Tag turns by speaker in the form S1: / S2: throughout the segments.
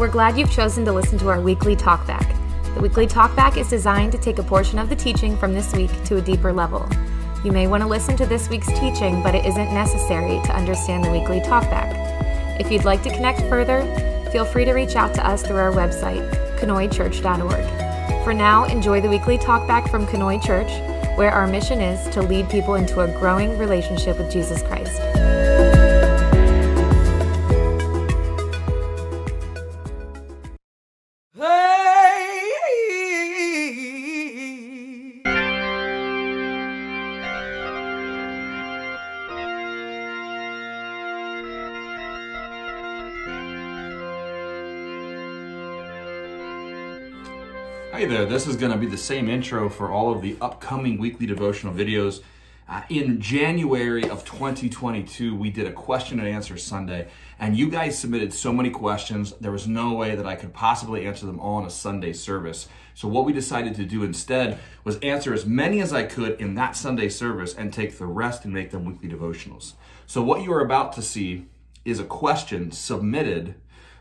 S1: We're glad you've chosen to listen to our weekly talkback. The weekly talkback is designed to take a portion of the teaching from this week to a deeper level. You may want to listen to this week's teaching, but it isn't necessary to understand the weekly talkback. If you'd like to connect further, feel free to reach out to us through our website, conoychurch.org. For now, enjoy the weekly talkback from Conoy Church, where our mission is to lead people into a growing relationship with Jesus Christ.
S2: Hey there, this is going to be the same intro for all of the upcoming weekly devotional videos. Uh, in January of 2022, we did a question and answer Sunday, and you guys submitted so many questions, there was no way that I could possibly answer them all in a Sunday service. So, what we decided to do instead was answer as many as I could in that Sunday service and take the rest and make them weekly devotionals. So, what you are about to see is a question submitted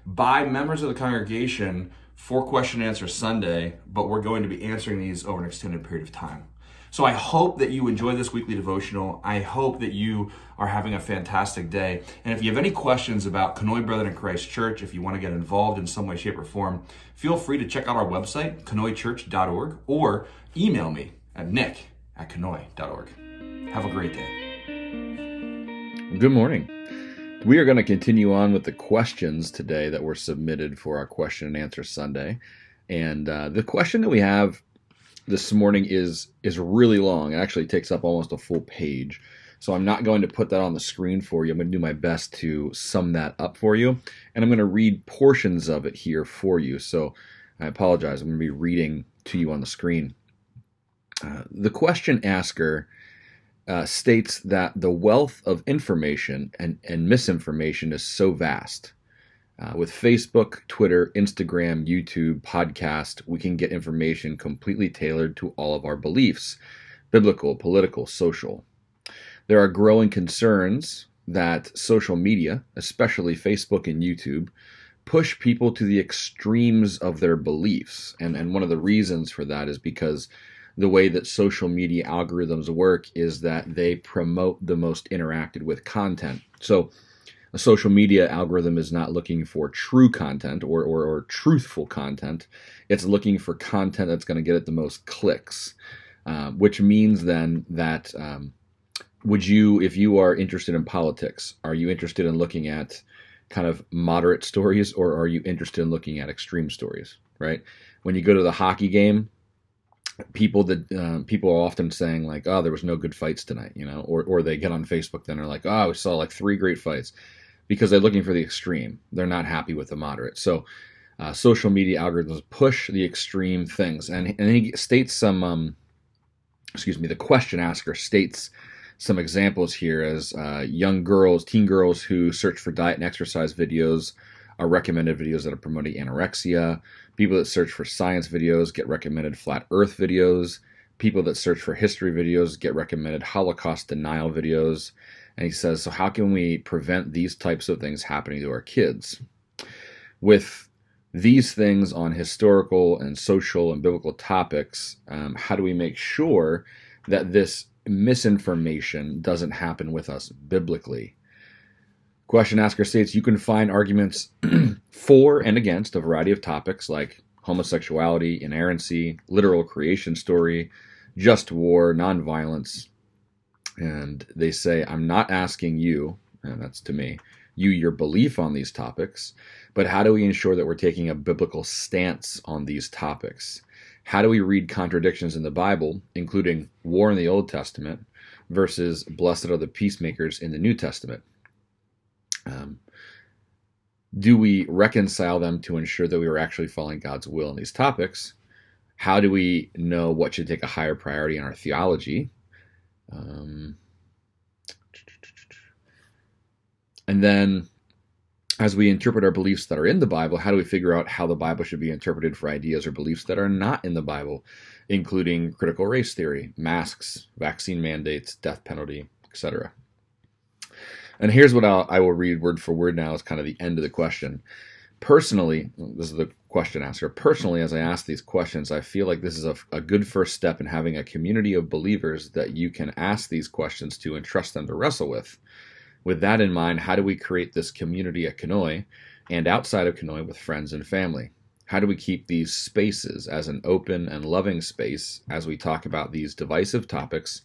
S2: by members of the congregation for question answer Sunday, but we're going to be answering these over an extended period of time. So I hope that you enjoy this weekly devotional. I hope that you are having a fantastic day. And if you have any questions about Conoy Brethren in Christ Church, if you want to get involved in some way, shape, or form, feel free to check out our website, conoychurch.org, or email me at nick at conoy.org. Have a great day.
S3: Good morning. We are going to continue on with the questions today that were submitted for our question and answer Sunday. And uh, the question that we have this morning is is really long. It actually takes up almost a full page. So I'm not going to put that on the screen for you. I'm going to do my best to sum that up for you. And I'm going to read portions of it here for you. So I apologize. I'm going to be reading to you on the screen. Uh, the question asker uh, states that the wealth of information and, and misinformation is so vast. Uh, with Facebook, Twitter, Instagram, YouTube, podcast, we can get information completely tailored to all of our beliefs biblical, political, social. There are growing concerns that social media, especially Facebook and YouTube, push people to the extremes of their beliefs. And, and one of the reasons for that is because the way that social media algorithms work is that they promote the most interacted with content. So a social media algorithm is not looking for true content or, or, or truthful content. It's looking for content that's going to get it the most clicks, uh, which means then that um, would you, if you are interested in politics, are you interested in looking at kind of moderate stories or are you interested in looking at extreme stories, right? When you go to the hockey game, people that uh, people are often saying like, "Oh, there was no good fights tonight," you know, or or they get on Facebook then are like, "Oh, we saw like three great fights," because they're looking for the extreme. They're not happy with the moderate. So, uh, social media algorithms push the extreme things, and and he states some, um, excuse me, the question asker states some examples here as uh, young girls, teen girls who search for diet and exercise videos are recommended videos that are promoting anorexia. People that search for science videos get recommended flat earth videos. People that search for history videos get recommended Holocaust denial videos. And he says, so how can we prevent these types of things happening to our kids? With these things on historical and social and biblical topics, um, how do we make sure that this misinformation doesn't happen with us biblically? Question asker states you can find arguments for and against a variety of topics like homosexuality, inerrancy, literal creation story, just war, nonviolence. And they say, I'm not asking you, and that's to me, you your belief on these topics, but how do we ensure that we're taking a biblical stance on these topics? How do we read contradictions in the Bible, including war in the Old Testament versus blessed are the peacemakers in the New Testament? Um, do we reconcile them to ensure that we are actually following God's will in these topics? How do we know what should take a higher priority in our theology? Um, and then, as we interpret our beliefs that are in the Bible, how do we figure out how the Bible should be interpreted for ideas or beliefs that are not in the Bible, including critical race theory, masks, vaccine mandates, death penalty, etc.? And here's what I'll, I will read word for word now is kind of the end of the question. personally, this is the question asker. Personally, as I ask these questions, I feel like this is a, a, good first step in having a community of believers that you can ask these questions to and trust them to wrestle with. With that in mind, how do we create this community at Conoy and outside of Conoy with friends and family? How do we keep these spaces as an open and loving space as we talk about these divisive topics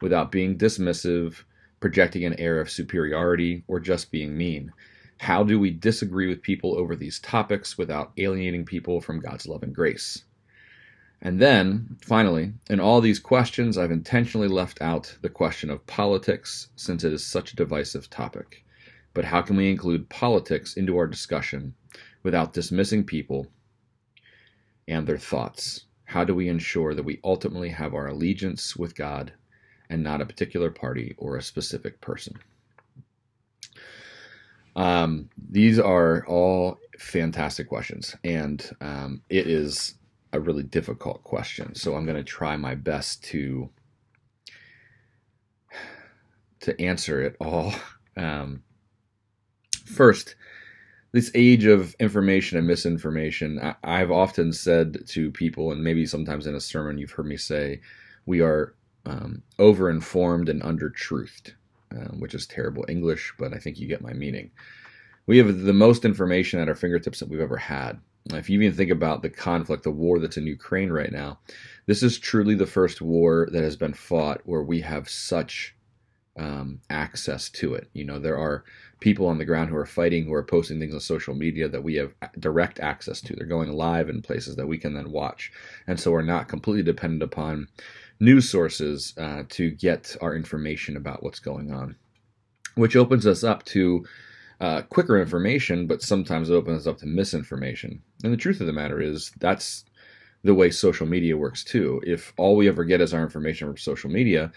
S3: without being dismissive, projecting an air of superiority, or just being mean? How do we disagree with people over these topics without alienating people from God's love and grace? And then, finally, in all these questions, I've intentionally left out the question of politics since it is such a divisive topic. But how can we include politics into our discussion without dismissing people and their thoughts? How do we ensure that we ultimately have our allegiance with God and not a particular party or a specific person? Um, these are all fantastic questions, and um, it is a really difficult question. So I'm going to try my best to to answer it all. Um, first, this age of information and misinformation, I, have often said to people, and maybe sometimes in a sermon you've heard me say, we are um, over-informed and under-truthed, uh, which is terrible English, but I think you get my meaning. We have the most information at our fingertips that we've ever had. If you even think about the conflict, the war that's in Ukraine right now, this is truly the first war that has been fought where we have such um, access to it. You know, there are people on the ground who are fighting, who are posting things on social media that we have direct access to. They're going live in places that we can then watch. And so we're not completely dependent upon news sources uh, to get our information about what's going on, which opens us up to uh, quicker information, but sometimes it opens up to misinformation. And the truth of the matter is that's the way social media works too. If all we ever get is our information from social media,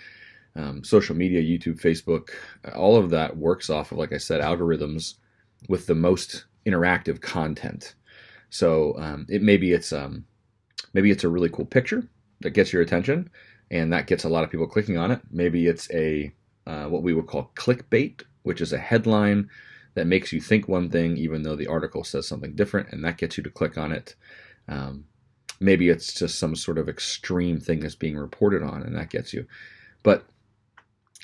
S3: um, social media, YouTube, Facebook, all of that works off of, like I said, algorithms with the most interactive content. So um, it maybe it's um, maybe it's a really cool picture that gets your attention, and that gets a lot of people clicking on it. Maybe it's a uh, what we would call clickbait, which is a headline that makes you think one thing even though the article says something different, and that gets you to click on it. Um, maybe it's just some sort of extreme thing that's being reported on, and that gets you. But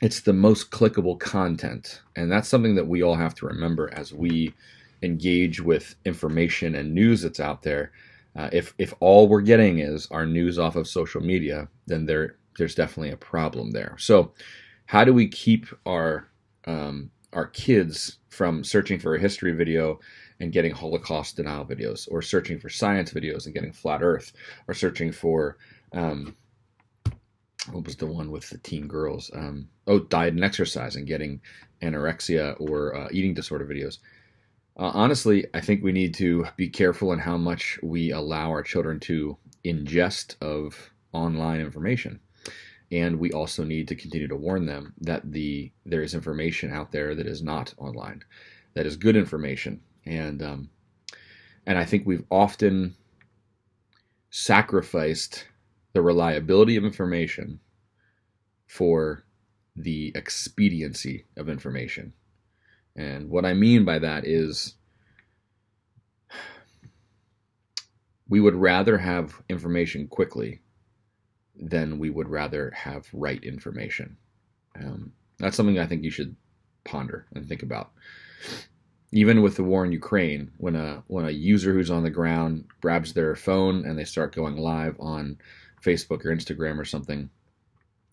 S3: it's the most clickable content, and that's something that we all have to remember as we engage with information and news that's out there. Uh, if if all we're getting is our news off of social media, then there there's definitely a problem there. So, how do we keep our um, our kids from searching for a history video and getting Holocaust denial videos, or searching for science videos and getting flat Earth, or searching for um, what was the one with the teen girls? Um, oh, diet and exercise and getting anorexia or uh, eating disorder videos. Uh, honestly, I think we need to be careful in how much we allow our children to ingest of online information and we also need to continue to warn them that the there is information out there that is not online, that is good information, and um, and I think we've often sacrificed the reliability of information for the expediency of information. And what I mean by that is we would rather have information quickly than we would rather have right information. Um, that's something I think you should ponder and think about. Even with the war in Ukraine, when a when a user who's on the ground grabs their phone and they start going live on Facebook or Instagram or something,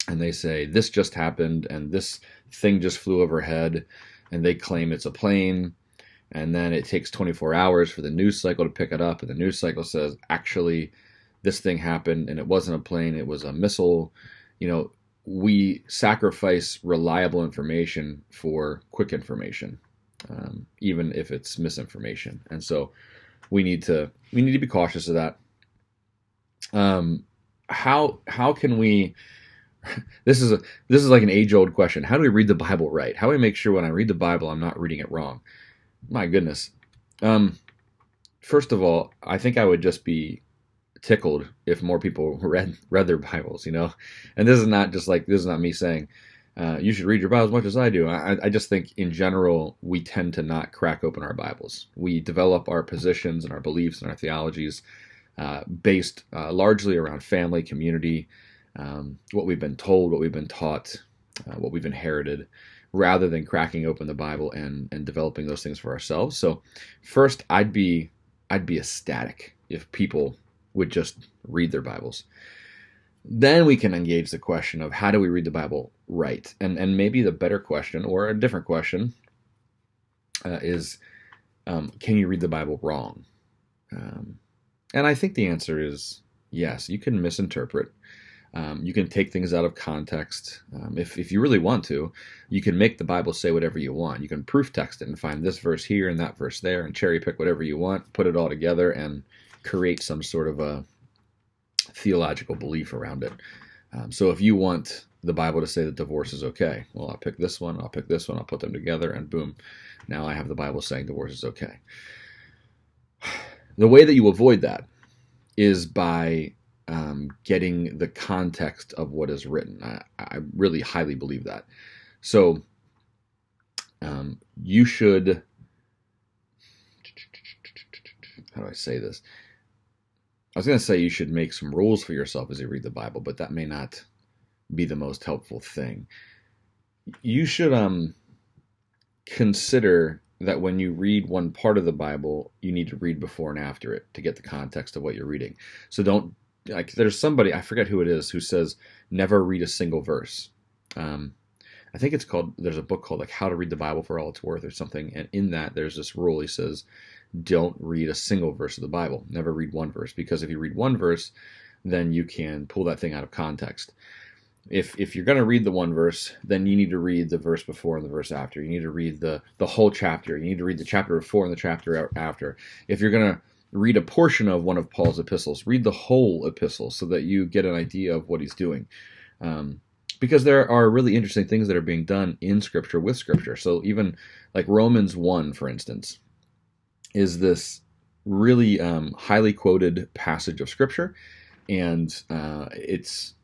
S3: and they say this just happened and this thing just flew overhead, and they claim it's a plane, and then it takes 24 hours for the news cycle to pick it up, and the news cycle says actually this thing happened and it wasn't a plane, it was a missile. You know, we sacrifice reliable information for quick information, um, even if it's misinformation. And so we need to we need to be cautious of that. Um, how how can we? This is a this is like an age old question. How do we read the Bible right? How do we make sure when I read the Bible I'm not reading it wrong? My goodness. Um, first of all, I think I would just be tickled if more people read read their Bibles, you know. And this is not just like this is not me saying uh, you should read your Bible as much as I do. I, I just think in general, we tend to not crack open our Bibles. We develop our positions and our beliefs and our theologies uh, based uh, largely around family, community, um, what we've been told, what we've been taught, uh, what we've inherited, rather than cracking open the Bible and, and developing those things for ourselves. So, first, I'd be I'd be ecstatic if people would just read their Bibles. Then we can engage the question of how do we read the Bible right? And and maybe the better question or a different question uh, is um, can you read the Bible wrong? Um, and I think the answer is yes. You can misinterpret. Um, you can take things out of context. Um, if, if you really want to, you can make the Bible say whatever you want. You can proof text it and find this verse here and that verse there and cherry pick whatever you want, put it all together, and create some sort of a theological belief around it. Um, so if you want the Bible to say that divorce is okay, well, I'll pick this one, I'll pick this one, I'll put them together, and boom, now I have the Bible saying divorce is okay. The way that you avoid that is by um, getting the context of what is written. I, I really highly believe that. So um, you should. How do I say this? I was going to say you should make some rules for yourself as you read the Bible, but that may not be the most helpful thing. You should um consider that when you read one part of the Bible, you need to read before and after it to get the context of what you're reading. So don't like there's somebody I forget who it is who says never read a single verse. Um, I think it's called there's a book called like How to Read the Bible for All It's Worth or something, and in that there's this rule. He says don't read a single verse of the Bible. Never read one verse because if you read one verse, then you can pull that thing out of context. If if you're going to read the one verse, then you need to read the verse before and the verse after. You need to read the the whole chapter. You need to read the chapter before and the chapter after. If you're going to read a portion of one of Paul's epistles, read the whole epistle so that you get an idea of what he's doing. Um, because there are really interesting things that are being done in Scripture with Scripture. So even like Romans 1, for instance, is this really um, highly quoted passage of scripture, and uh, it's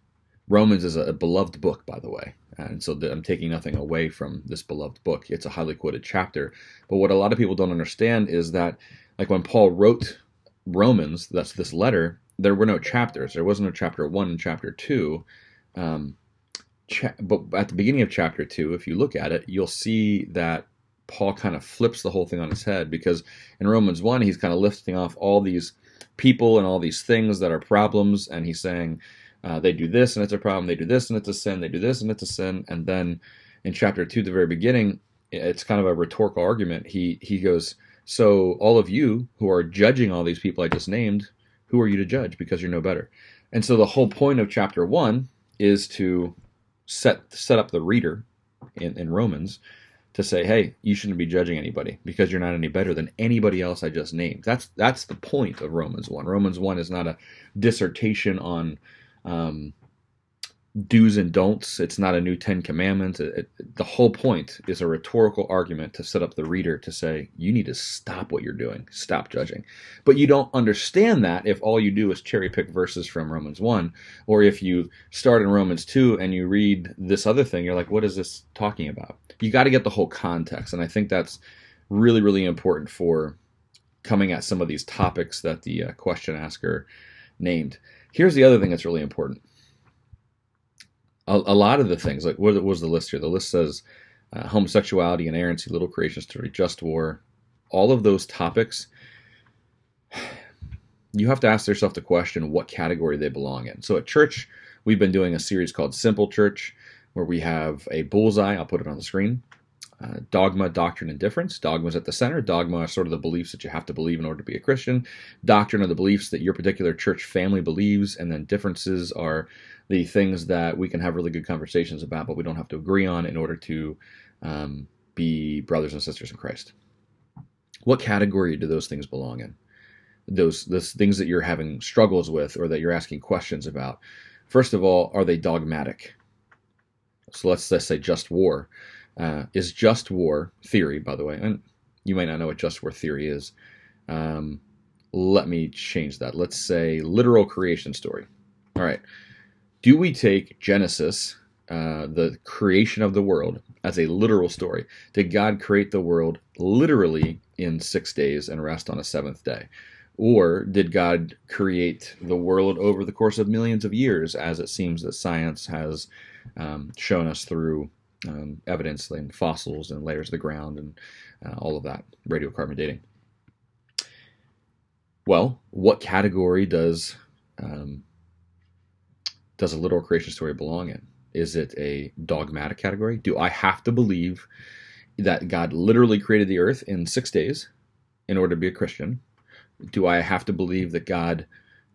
S3: Romans is a, beloved book, by the way. And so I'm taking nothing away from this beloved book. It's a highly quoted chapter. But what a lot of people don't understand is that, like when Paul wrote Romans, that's this letter, there were no chapters. There wasn't a chapter one and chapter two. Um, cha- but at the beginning of chapter two, if you look at it, you'll see that Paul kind of flips the whole thing on its head because in Romans 1, he's kind of lifting off all these people and all these things that are problems, and he's saying uh, they do this and it's a problem, they do this and it's a sin, they do this and it's a sin. And then in chapter 2, the very beginning, it's kind of a rhetorical argument. He, he goes, So, all of you who are judging all these people I just named, who are you to judge because you're no better? And so the whole point of chapter 1 is to set, set up the reader in, in Romans to say, hey, you shouldn't be judging anybody because you're not any better than anybody else I just named. That's that's the point of Romans one. Romans one is not a dissertation on um, do's and don'ts. It's not a new Ten Commandments. It, it, the whole point is a rhetorical argument to set up the reader to say, you need to stop what you're doing, stop judging. But you don't understand that if all you do is cherry pick verses from Romans 1, or if you start in Romans 2 and you read this other thing, you're like, what is this talking about? You got to get the whole context. And I think that's really, really important for coming at some of these topics that the uh, question asker named. Here's the other thing that's really important a, a lot of the things, like what was the list here? The list says uh, homosexuality, inerrancy, little creation story, just war, all of those topics. You have to ask yourself the question what category they belong in. So at church, we've been doing a series called Simple Church, where we have a bullseye. I'll put it on the screen. Uh, dogma, doctrine, and difference. Dogma's at the center. Dogma are sort of the beliefs that you have to believe in order to be a Christian. Doctrine are the beliefs that your particular church family believes, and then differences are the things that we can have really good conversations about, but we don't have to agree on in order to um, be brothers and sisters in Christ. What category do those things belong in? Those those things that you're having struggles with or that you're asking questions about. First of all, are they dogmatic? So let's let's say just war. Uh, is just war theory, by the way, and you might not know what just war theory is. Um, let me change that. Let's say literal creation story. All right do we take Genesis uh, the creation of the world as a literal story? Did God create the world literally in six days and rest on a seventh day? Or did God create the world over the course of millions of years, as it seems that science has um, shown us through um, evidence like fossils and layers of the ground and uh, all of that, radiocarbon dating? Well, what category does um, does a literal creation story belong in? Is it a dogmatic category? Do I have to believe that God literally created the earth in six days in order to be a Christian? Do I have to believe that God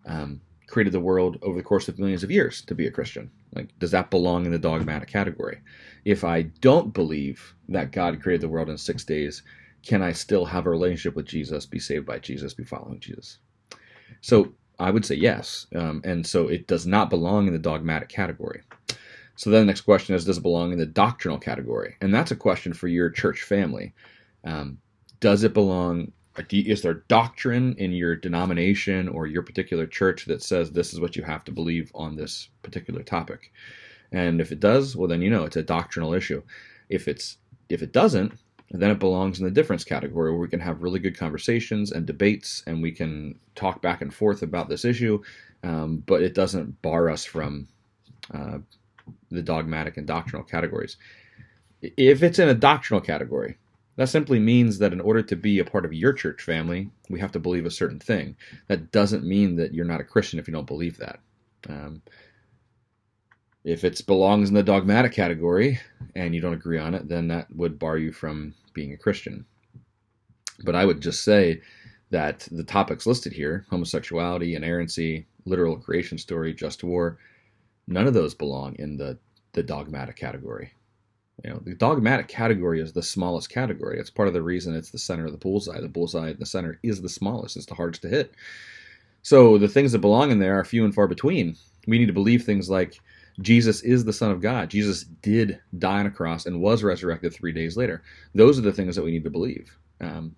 S3: um, created the world over the course of millions of years to be a Christian? Like, does that belong in the dogmatic category? If I don't believe that God created the world in six days, can I still have a relationship with Jesus, be saved by Jesus, be following Jesus? So I would say yes. Um, and so it does not belong in the dogmatic category. So then the next question is Does it belong in the doctrinal category? And that's a question for your church family. Um, does it belong? Is there doctrine in your denomination or your particular church that says this is what you have to believe on this particular topic? And if it does, well, then you know it's a doctrinal issue. If it's if it doesn't, then it belongs in the difference category where we can have really good conversations and debates and we can talk back and forth about this issue, um, but it doesn't bar us from uh, the dogmatic and doctrinal categories. If it's in a doctrinal category, that simply means that in order to be a part of your church family, we have to believe a certain thing. That doesn't mean that you're not a Christian if you don't believe that. Um, if it belongs in the dogmatic category and you don't agree on it, then that would bar you from being a Christian. But I would just say that the topics listed here homosexuality, inerrancy, literal creation story, just war none of those belong in the, the dogmatic category. You know, the dogmatic category is the smallest category. It's part of the reason it's the center of the bullseye. The bullseye in the center is the smallest, it's the hardest to hit. So the things that belong in there are few and far between. We need to believe things like Jesus is the Son of God. Jesus did die on a cross and was resurrected three days later. Those are the things that we need to believe. Um,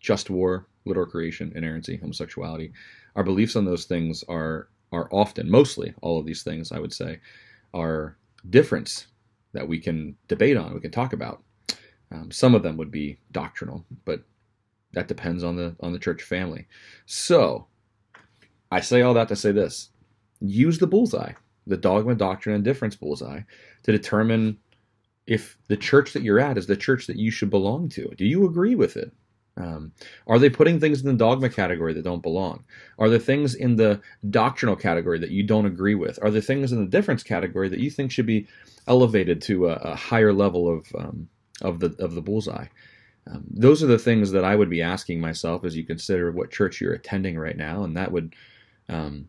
S3: just war, literal creation, inerrancy, homosexuality. Our beliefs on those things are are often, mostly, all of these things I would say, are difference that we can debate on, we can talk about. Um, some of them would be doctrinal, but that depends on the on the church family. So, I say all that to say this: use the bullseye the dogma, doctrine, and difference bullseye to determine if the church that you're at is the church that you should belong to. Do you agree with it? Um, are they putting things in the dogma category that don't belong? Are there things in the doctrinal category that you don't agree with? Are there things in the difference category that you think should be elevated to a, a higher level of um, of the of the bullseye? Um, those are the things that I would be asking myself as you consider what church you're attending right now, and that would um,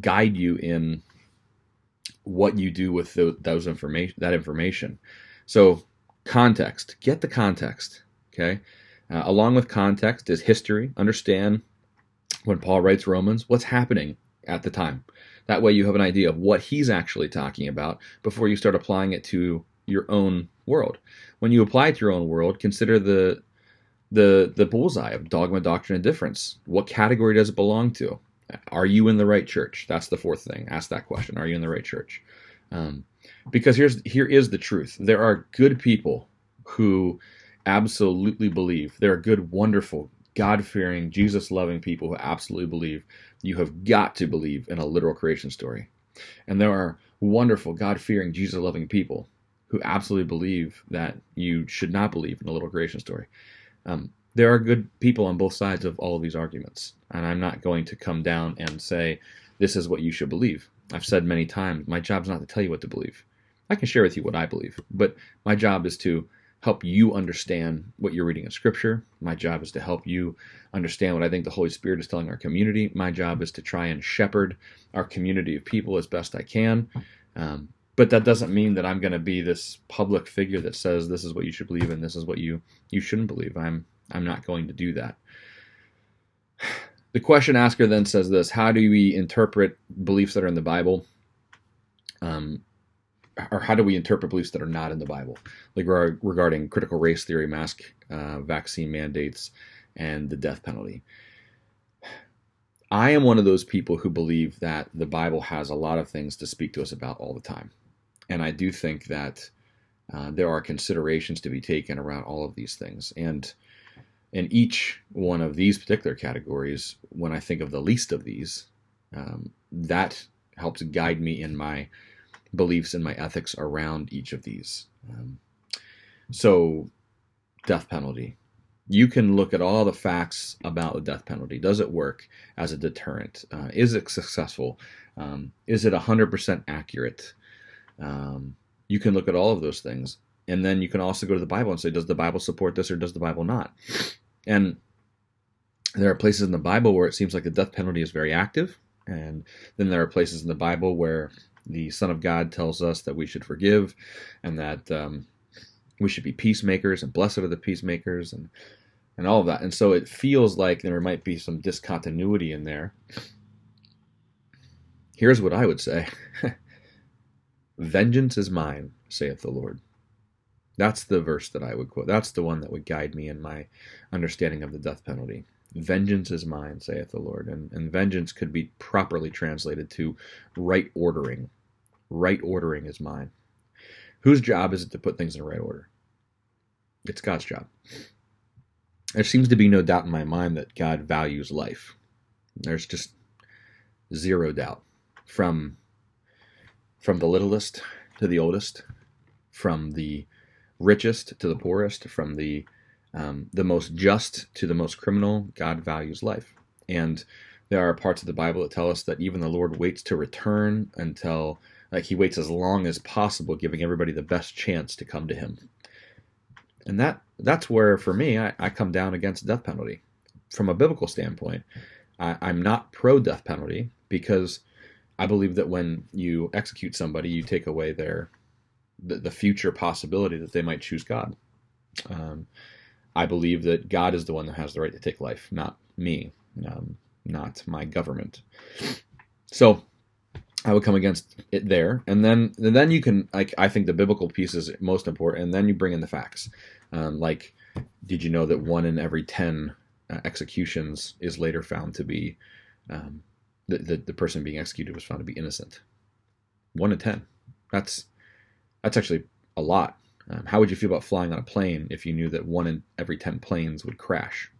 S3: guide you in what you do with the, those information that information. So context, get the context. Okay, uh, along with context is history. Understand when Paul writes Romans, what's happening at the time. That way, you have an idea of what he's actually talking about before you start applying it to your own world. When you apply it to your own world, consider the the the bullseye of dogma, doctrine, and difference. What category does it belong to? Are you in the right church? That's the fourth thing. Ask that question. Are you in the right church? Um, because here's here is the truth. There are good people who absolutely believe. There are good, wonderful, God fearing, Jesus loving people who absolutely believe you have got to believe in a literal creation story. And there are wonderful, God fearing, Jesus loving people who absolutely believe that you should not believe in a literal creation story. Um, there are good people on both sides of all of these arguments. And I'm not going to come down and say, this is what you should believe. I've said many times, my job is not to tell you what to believe. I can share with you what I believe, but my job is to help you understand what you're reading in Scripture. My job is to help you understand what I think the Holy Spirit is telling our community. My job is to try and shepherd our community of people as best I can. Um, but that doesn't mean that I'm going to be this public figure that says this is what you should believe and this is what you you shouldn't believe. I'm I'm not going to do that. The question asker then says this How do we interpret beliefs that are in the Bible? Um, or how do we interpret beliefs that are not in the Bible, like regarding critical race theory, mask uh, vaccine mandates, and the death penalty? I am one of those people who believe that the Bible has a lot of things to speak to us about all the time. and I do think that uh, there are considerations to be taken around all of these things. And in each one of these particular categories, when I think of the least of these, um, that helps guide me in my beliefs and my ethics around each of these. Um, so, death penalty. You can look at all the facts about the death penalty. Does it work as a deterrent? Uh, is it successful? Um, is it 100% accurate? Um, you can look at all of those things. And then you can also go to the Bible and say, does the Bible support this or does the Bible not? And there are places in the Bible where it seems like the death penalty is very active. And then there are places in the Bible where the Son of God tells us that we should forgive and that um, we should be peacemakers and blessed are the peacemakers and and all of that. And so it feels like there might be some discontinuity in there. Here's what I would say Vengeance is mine, saith the Lord. That's the verse that I would quote. That's the one that would guide me in my understanding of the death penalty. Vengeance is mine, saith the Lord. And, and vengeance could be properly translated to right ordering. Right ordering is mine. Whose job is it to put things in right order? It's God's job. There seems to be no doubt in my mind that God values life. There's just zero doubt. From from the littlest to the oldest, from the richest to the poorest, from the um, the most just to the most criminal, God values life. And there are parts of the Bible that tell us that even the Lord waits to return until like he waits as long as possible, giving everybody the best chance to come to him. And that that's where, for me, I, I come down against death penalty. From a biblical standpoint, I, I'm not pro death penalty because I believe that when you execute somebody, you take away their the, the future possibility that they might choose God. Um, I believe that God is the one that has the right to take life, not me, um, not my government. So I would come against it there, and then and then you can like I think the biblical piece is most important, and then you bring in the facts. Um, like, did you know that one in every ten uh, executions is later found to be um, the, the the person being executed was found to be innocent? One in ten. That's that's actually a lot. Um, how would you feel about flying on a plane if you knew that one in every ten planes would crash?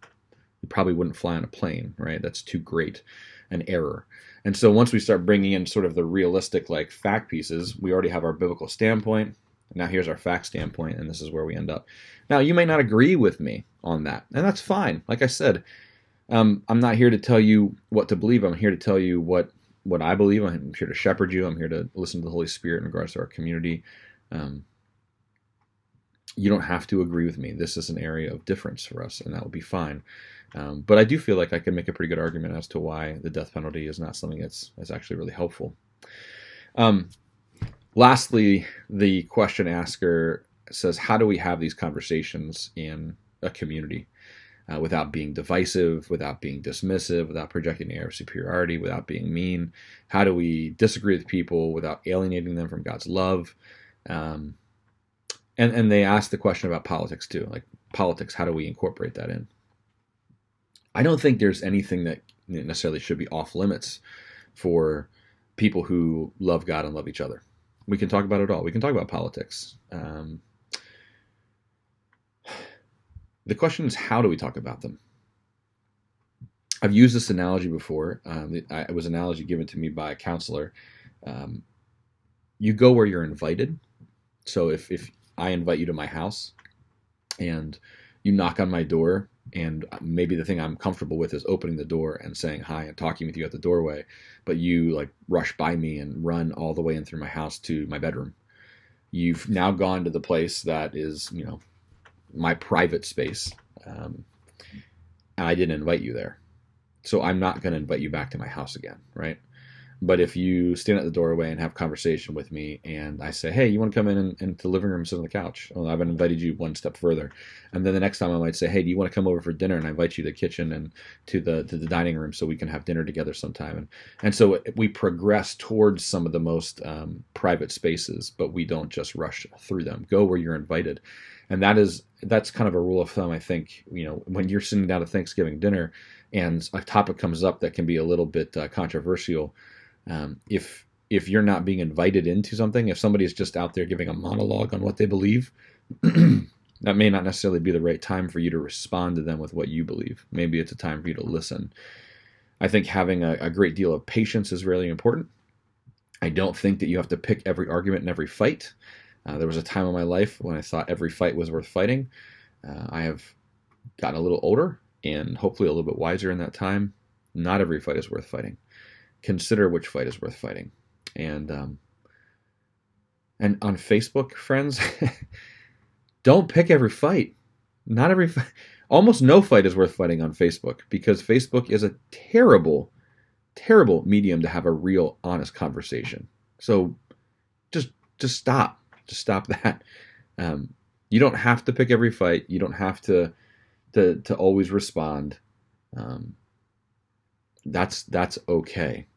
S3: You probably wouldn't fly on a plane, right? That's too great an error. And so once we start bringing in sort of the realistic like fact pieces, we already have our biblical standpoint. Now here's our fact standpoint, and this is where we end up. Now you may not agree with me on that, and that's fine. Like I said, um, I'm not here to tell you what to believe. I'm here to tell you what what I believe. I'm here to shepherd you. I'm here to listen to the Holy Spirit in regards to our community. Um, you don't have to agree with me. This is an area of difference for us, and that will be fine. Um, but I do feel like I can make a pretty good argument as to why the death penalty is not something that's, that's actually really helpful. Um, lastly, the question asker says, How do we have these conversations in a community uh, without being divisive, without being dismissive, without projecting an air of superiority, without being mean? How do we disagree with people without alienating them from God's love? Um, and, and they ask the question about politics too like, politics, how do we incorporate that in? I don't think there's anything that necessarily should be off limits for people who love God and love each other. We can talk about it all. We can talk about politics. Um, the question is, how do we talk about them? I've used this analogy before. Um, it, it, was an analogy given to me by a counselor. Um, you go where you're invited. So if, if I invite you to my house and you knock on my door and maybe the thing I'm comfortable with is opening the door and saying hi and talking with you at the doorway, but you like rush by me and run all the way in through my house to my bedroom. You've now gone to the place that is, you know, my private space, um, and I didn't invite you there, so I'm not going to invite you back to my house again, right? But if you stand at the doorway and have conversation with me, and I say, "Hey, you want to come in and, into the living room and sit on the couch?" Well, I've invited you one step further, and then the next time I might say, "Hey, do you want to come over for dinner?" And I invite you to the kitchen and to the to the dining room so we can have dinner together sometime. And and so we progress towards some of the most um, private spaces, but we don't just rush through them. Go where you're invited, and that is that's kind of a rule of thumb. I think you know when you're sitting down to Thanksgiving dinner, and a topic comes up that can be a little bit uh, controversial um, if if you're not being invited into something, if somebody is just out there giving a monologue on what they believe, that may not necessarily be the right time for you to respond to them with what you believe. Maybe it's a time for you to listen. I think having a, a great deal of patience is really important. I don't think that you have to pick every argument in every fight. Uh, there was a time in my life when I thought every fight was worth fighting. Uh, I have gotten a little older and hopefully a little bit wiser in that time. Not every fight is worth fighting. Consider which fight is worth fighting. And um, and on Facebook, friends, don't pick every fight. Not every fight. Almost no fight is worth fighting on Facebook because Facebook is a terrible, terrible medium to have a real, honest conversation. So just just stop. Just stop that. Um, you don't have to pick every fight. You don't have to to to always respond. Um, that's that's okay.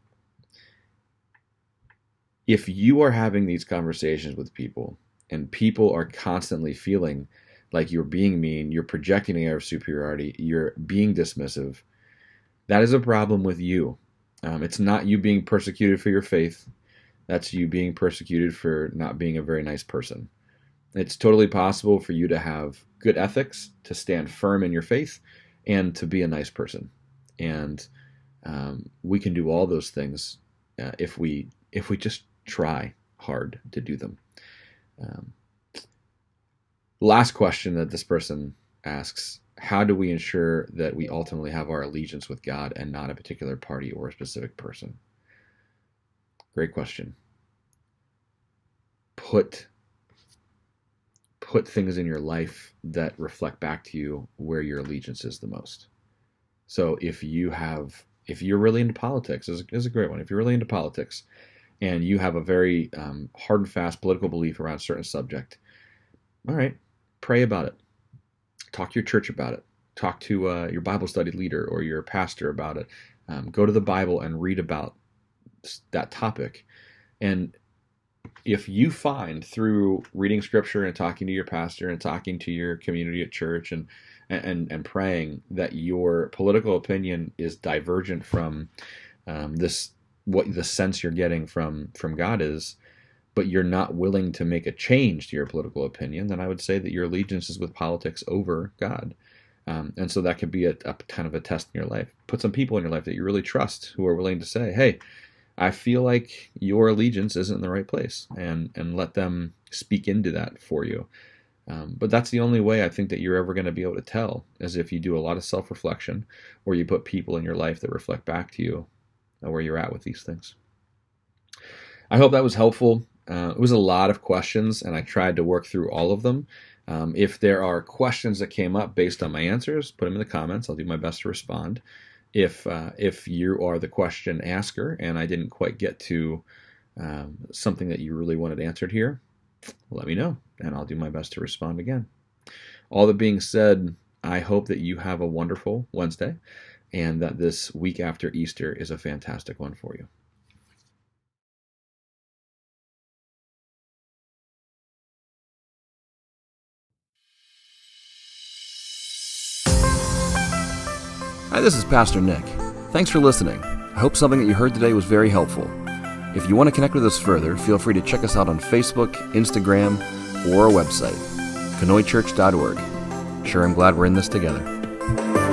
S3: If you are having these conversations with people and people are constantly feeling like you're being mean, you're projecting an air of superiority, you're being dismissive, that is a problem with you. Um, it's not you being persecuted for your faith. That's you being persecuted for not being a very nice person. It's totally possible for you to have good ethics, to stand firm in your faith, and to be a nice person. And um, we can do all those things uh, if we if we just try hard to do them. Um, last question that this person asks how do we ensure that we ultimately have our allegiance with God and not a particular party or a specific person? Great question. Put put things in your life that reflect back to you where your allegiance is the most. So if you have if you're really into politics, is is a great one. If you're really into politics, and you have a very um, hard and fast political belief around a certain subject, all right, pray about it. Talk to your church about it. Talk to uh, your Bible study leader or your pastor about it. Um, go to the Bible and read about that topic. And if you find through reading scripture and talking to your pastor and talking to your community at church and and and praying that your political opinion is divergent from um, this what the sense you're getting from from God is, but you're not willing to make a change to your political opinion, then I would say that your allegiance is with politics over God. Um, and so that could be a, a, kind of a test in your life. Put some people in your life that you really trust who are willing to say, "Hey, I feel like your allegiance isn't in the right place," and and let them speak into that for you. Um, but that's the only way I think that you're ever going to be able to tell, is if you do a lot of self reflection or you put people in your life that reflect back to you where you're at with these things. I hope that was helpful. Uh, it was a lot of questions, and I tried to work through all of them. Um, if there are questions that came up based on my answers, put them in the comments. I'll do my best to respond. If uh, if you are the question asker and I didn't quite get to um, something that you really wanted answered here, let me know, and I'll do my best to respond again. All that being said, I hope that you have a wonderful Wednesday and that this week after Easter is a fantastic one for you.
S4: Hi, this is Pastor Nick. Thanks for listening. I hope something that you heard today was very helpful. If you want to connect with us further, feel free to check us out on Facebook, Instagram, or our website, conoychurch.org. Sure, I'm glad we're in this together.